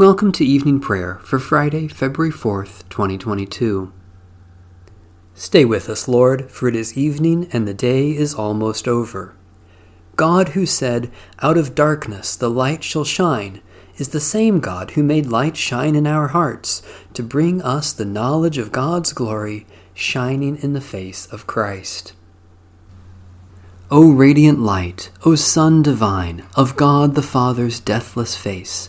Welcome to evening prayer for Friday, February 4th, 2022. Stay with us, Lord, for it is evening and the day is almost over. God, who said, Out of darkness the light shall shine, is the same God who made light shine in our hearts to bring us the knowledge of God's glory shining in the face of Christ. O radiant light, O Sun divine, of God the Father's deathless face,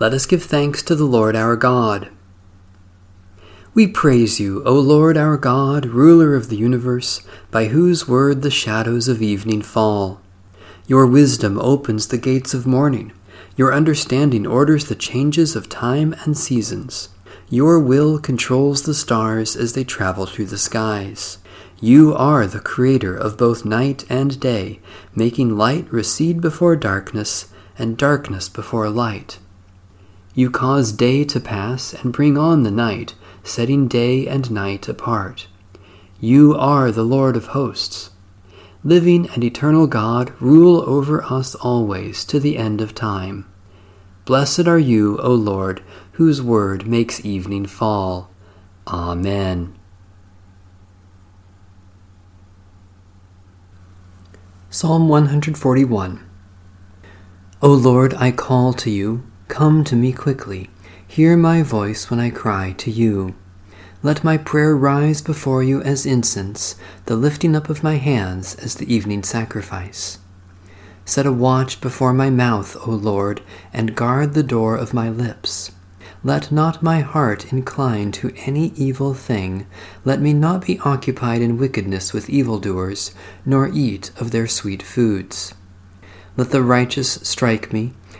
Let us give thanks to the Lord our God. We praise you, O Lord our God, ruler of the universe, by whose word the shadows of evening fall. Your wisdom opens the gates of morning. Your understanding orders the changes of time and seasons. Your will controls the stars as they travel through the skies. You are the creator of both night and day, making light recede before darkness and darkness before light. You cause day to pass and bring on the night, setting day and night apart. You are the Lord of hosts. Living and eternal God, rule over us always to the end of time. Blessed are you, O Lord, whose word makes evening fall. Amen. Psalm 141 O Lord, I call to you Come to me quickly. Hear my voice when I cry to you. Let my prayer rise before you as incense, the lifting up of my hands as the evening sacrifice. Set a watch before my mouth, O Lord, and guard the door of my lips. Let not my heart incline to any evil thing. Let me not be occupied in wickedness with evildoers, nor eat of their sweet foods. Let the righteous strike me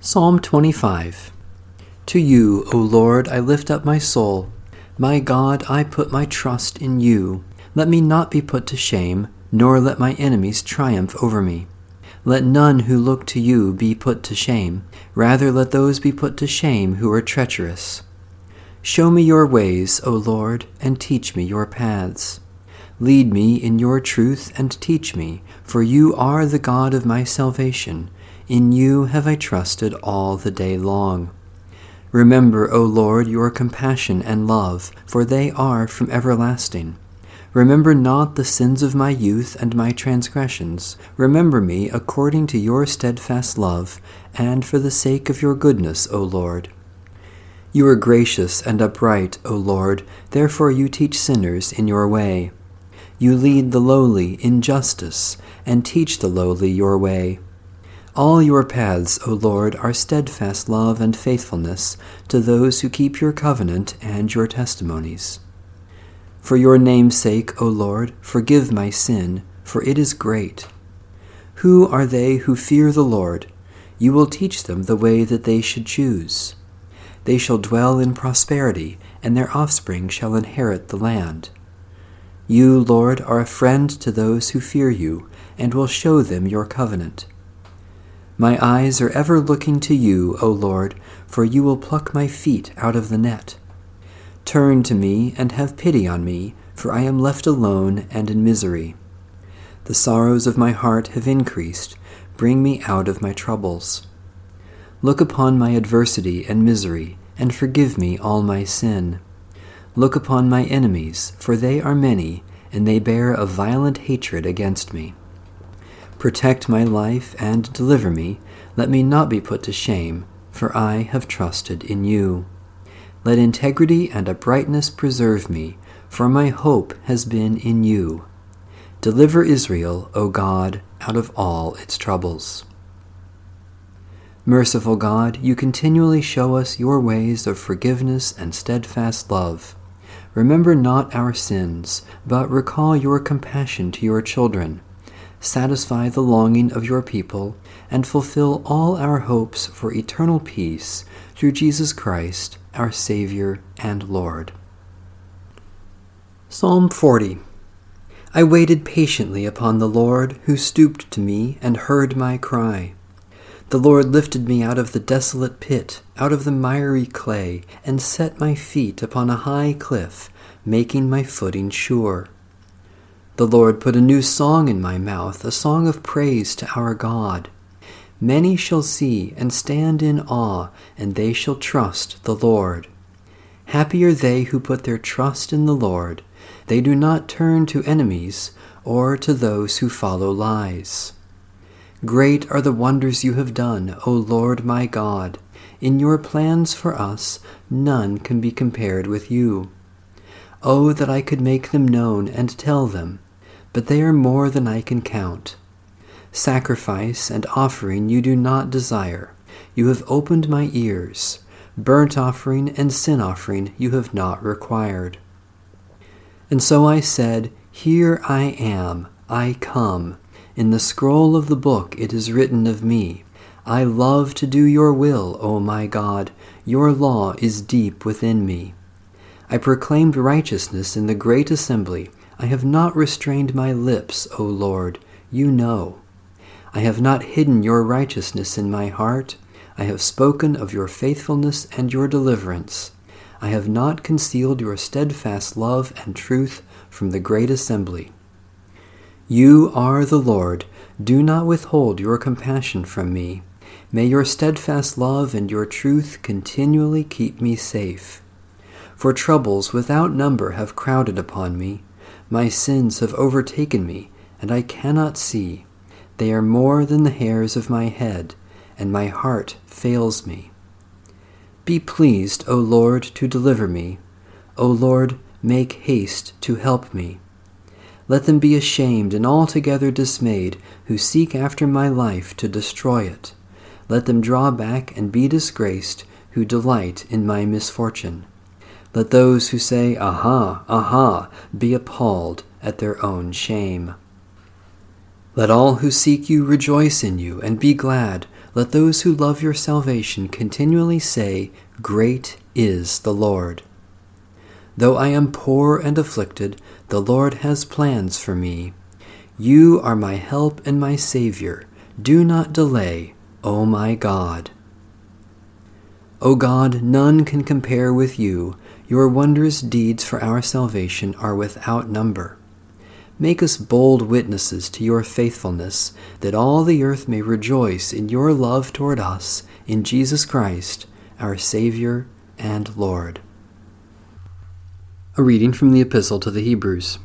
Psalm 25 To you, O Lord, I lift up my soul. My God, I put my trust in you. Let me not be put to shame, nor let my enemies triumph over me. Let none who look to you be put to shame. Rather, let those be put to shame who are treacherous. Show me your ways, O Lord, and teach me your paths. Lead me in your truth and teach me, for you are the God of my salvation. In you have I trusted all the day long. Remember, O Lord, your compassion and love, for they are from everlasting. Remember not the sins of my youth and my transgressions. Remember me according to your steadfast love, and for the sake of your goodness, O Lord. You are gracious and upright, O Lord, therefore you teach sinners in your way. You lead the lowly in justice, and teach the lowly your way. All your paths, O Lord, are steadfast love and faithfulness to those who keep your covenant and your testimonies. For your name's sake, O Lord, forgive my sin, for it is great. Who are they who fear the Lord? You will teach them the way that they should choose. They shall dwell in prosperity, and their offspring shall inherit the land. You, Lord, are a friend to those who fear you, and will show them your covenant. My eyes are ever looking to you, O Lord, for you will pluck my feet out of the net. Turn to me and have pity on me, for I am left alone and in misery. The sorrows of my heart have increased. Bring me out of my troubles. Look upon my adversity and misery, and forgive me all my sin. Look upon my enemies, for they are many, and they bear a violent hatred against me. Protect my life and deliver me. Let me not be put to shame, for I have trusted in you. Let integrity and uprightness preserve me, for my hope has been in you. Deliver Israel, O God, out of all its troubles. Merciful God, you continually show us your ways of forgiveness and steadfast love. Remember not our sins, but recall your compassion to your children satisfy the longing of your people, and fulfill all our hopes for eternal peace through Jesus Christ, our Savior and Lord. Psalm 40 I waited patiently upon the Lord, who stooped to me and heard my cry. The Lord lifted me out of the desolate pit, out of the miry clay, and set my feet upon a high cliff, making my footing sure. The Lord put a new song in my mouth, a song of praise to our God. Many shall see and stand in awe, and they shall trust the Lord. Happy are they who put their trust in the Lord. They do not turn to enemies or to those who follow lies. Great are the wonders you have done, O Lord my God. In your plans for us, none can be compared with you. Oh, that I could make them known and tell them but they are more than I can count. Sacrifice and offering you do not desire. You have opened my ears. Burnt offering and sin offering you have not required. And so I said, Here I am, I come. In the scroll of the book it is written of me. I love to do your will, O my God. Your law is deep within me. I proclaimed righteousness in the great assembly. I have not restrained my lips, O Lord, you know. I have not hidden your righteousness in my heart. I have spoken of your faithfulness and your deliverance. I have not concealed your steadfast love and truth from the great assembly. You are the Lord. Do not withhold your compassion from me. May your steadfast love and your truth continually keep me safe. For troubles without number have crowded upon me. My sins have overtaken me, and I cannot see. They are more than the hairs of my head, and my heart fails me. Be pleased, O Lord, to deliver me. O Lord, make haste to help me. Let them be ashamed and altogether dismayed who seek after my life to destroy it. Let them draw back and be disgraced who delight in my misfortune. Let those who say, Aha, aha, be appalled at their own shame. Let all who seek you rejoice in you and be glad. Let those who love your salvation continually say, Great is the Lord. Though I am poor and afflicted, the Lord has plans for me. You are my help and my Savior. Do not delay, O my God. O God, none can compare with you. Your wondrous deeds for our salvation are without number. Make us bold witnesses to your faithfulness, that all the earth may rejoice in your love toward us, in Jesus Christ, our Savior and Lord. A reading from the Epistle to the Hebrews.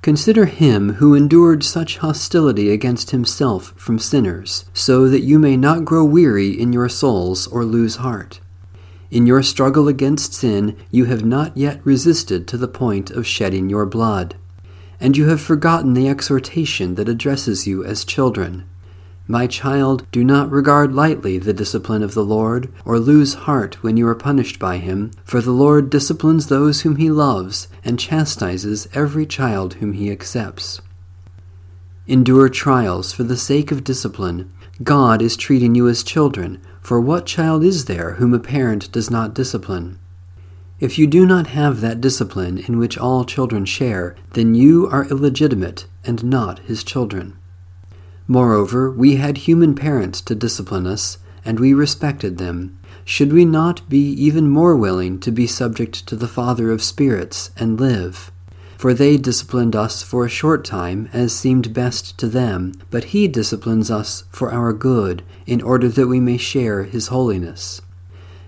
Consider him who endured such hostility against himself from sinners, so that you may not grow weary in your souls or lose heart. In your struggle against sin, you have not yet resisted to the point of shedding your blood. And you have forgotten the exhortation that addresses you as children. My child, do not regard lightly the discipline of the Lord, or lose heart when you are punished by him, for the Lord disciplines those whom he loves, and chastises every child whom he accepts. Endure trials for the sake of discipline. God is treating you as children. For what child is there whom a parent does not discipline? If you do not have that discipline in which all children share, then you are illegitimate and not his children. Moreover, we had human parents to discipline us, and we respected them. Should we not be even more willing to be subject to the Father of spirits and live? For they disciplined us for a short time as seemed best to them, but He disciplines us for our good, in order that we may share His holiness.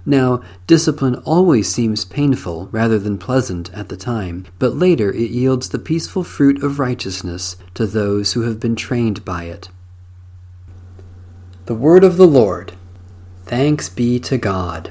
Now, discipline always seems painful rather than pleasant at the time, but later it yields the peaceful fruit of righteousness to those who have been trained by it. The Word of the Lord. Thanks be to God.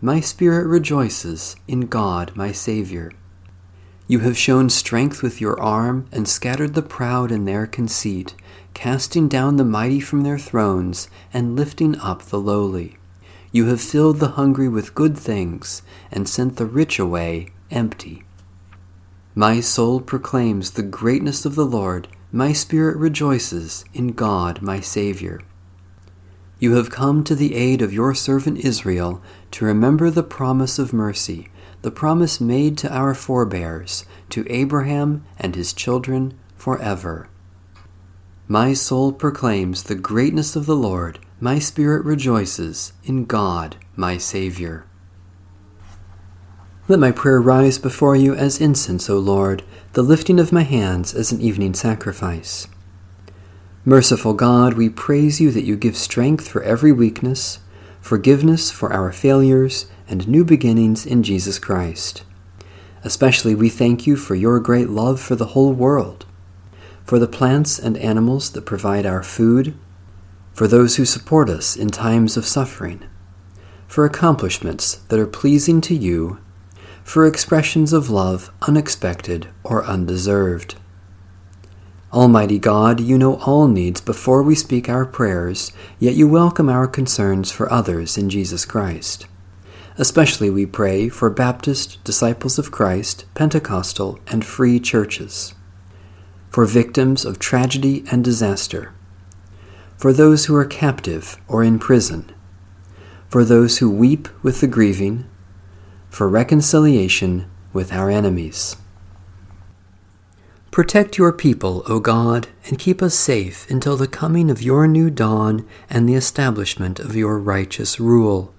my spirit rejoices in God my Saviour. You have shown strength with your arm and scattered the proud in their conceit casting down the mighty from their thrones, and lifting up the lowly. You have filled the hungry with good things, and sent the rich away empty. My soul proclaims the greatness of the Lord, my spirit rejoices in God my Saviour. You have come to the aid of your servant Israel to remember the promise of mercy, the promise made to our forebears, to Abraham and his children forever. My soul proclaims the greatness of the Lord. My spirit rejoices in God, my Saviour. Let my prayer rise before you as incense, O Lord, the lifting of my hands as an evening sacrifice. Merciful God, we praise you that you give strength for every weakness, forgiveness for our failures, and new beginnings in Jesus Christ. Especially we thank you for your great love for the whole world for the plants and animals that provide our food, for those who support us in times of suffering, for accomplishments that are pleasing to you, for expressions of love unexpected or undeserved. Almighty God, you know all needs before we speak our prayers, yet you welcome our concerns for others in Jesus Christ. Especially we pray for Baptist, Disciples of Christ, Pentecostal, and free churches for victims of tragedy and disaster, for those who are captive or in prison, for those who weep with the grieving, for reconciliation with our enemies. Protect your people, O God, and keep us safe until the coming of your new dawn and the establishment of your righteous rule.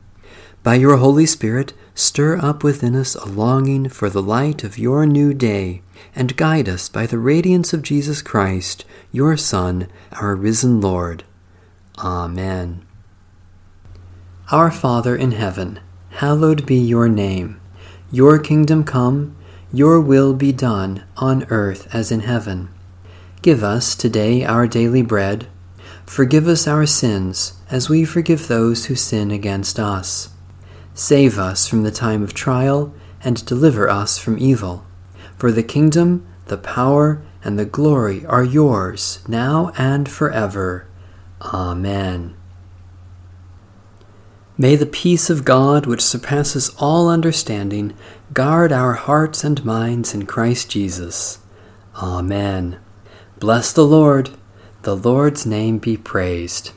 By your Holy Spirit, stir up within us a longing for the light of your new day and guide us by the radiance of Jesus Christ, your Son, our risen Lord. Amen. Our Father in heaven, hallowed be your name. Your kingdom come, your will be done, on earth as in heaven. Give us today our daily bread. Forgive us our sins, as we forgive those who sin against us. Save us from the time of trial, and deliver us from evil. For the kingdom, the power, and the glory are yours, now and forever. Amen. May the peace of God, which surpasses all understanding, guard our hearts and minds in Christ Jesus. Amen. Bless the Lord. The Lord's name be praised.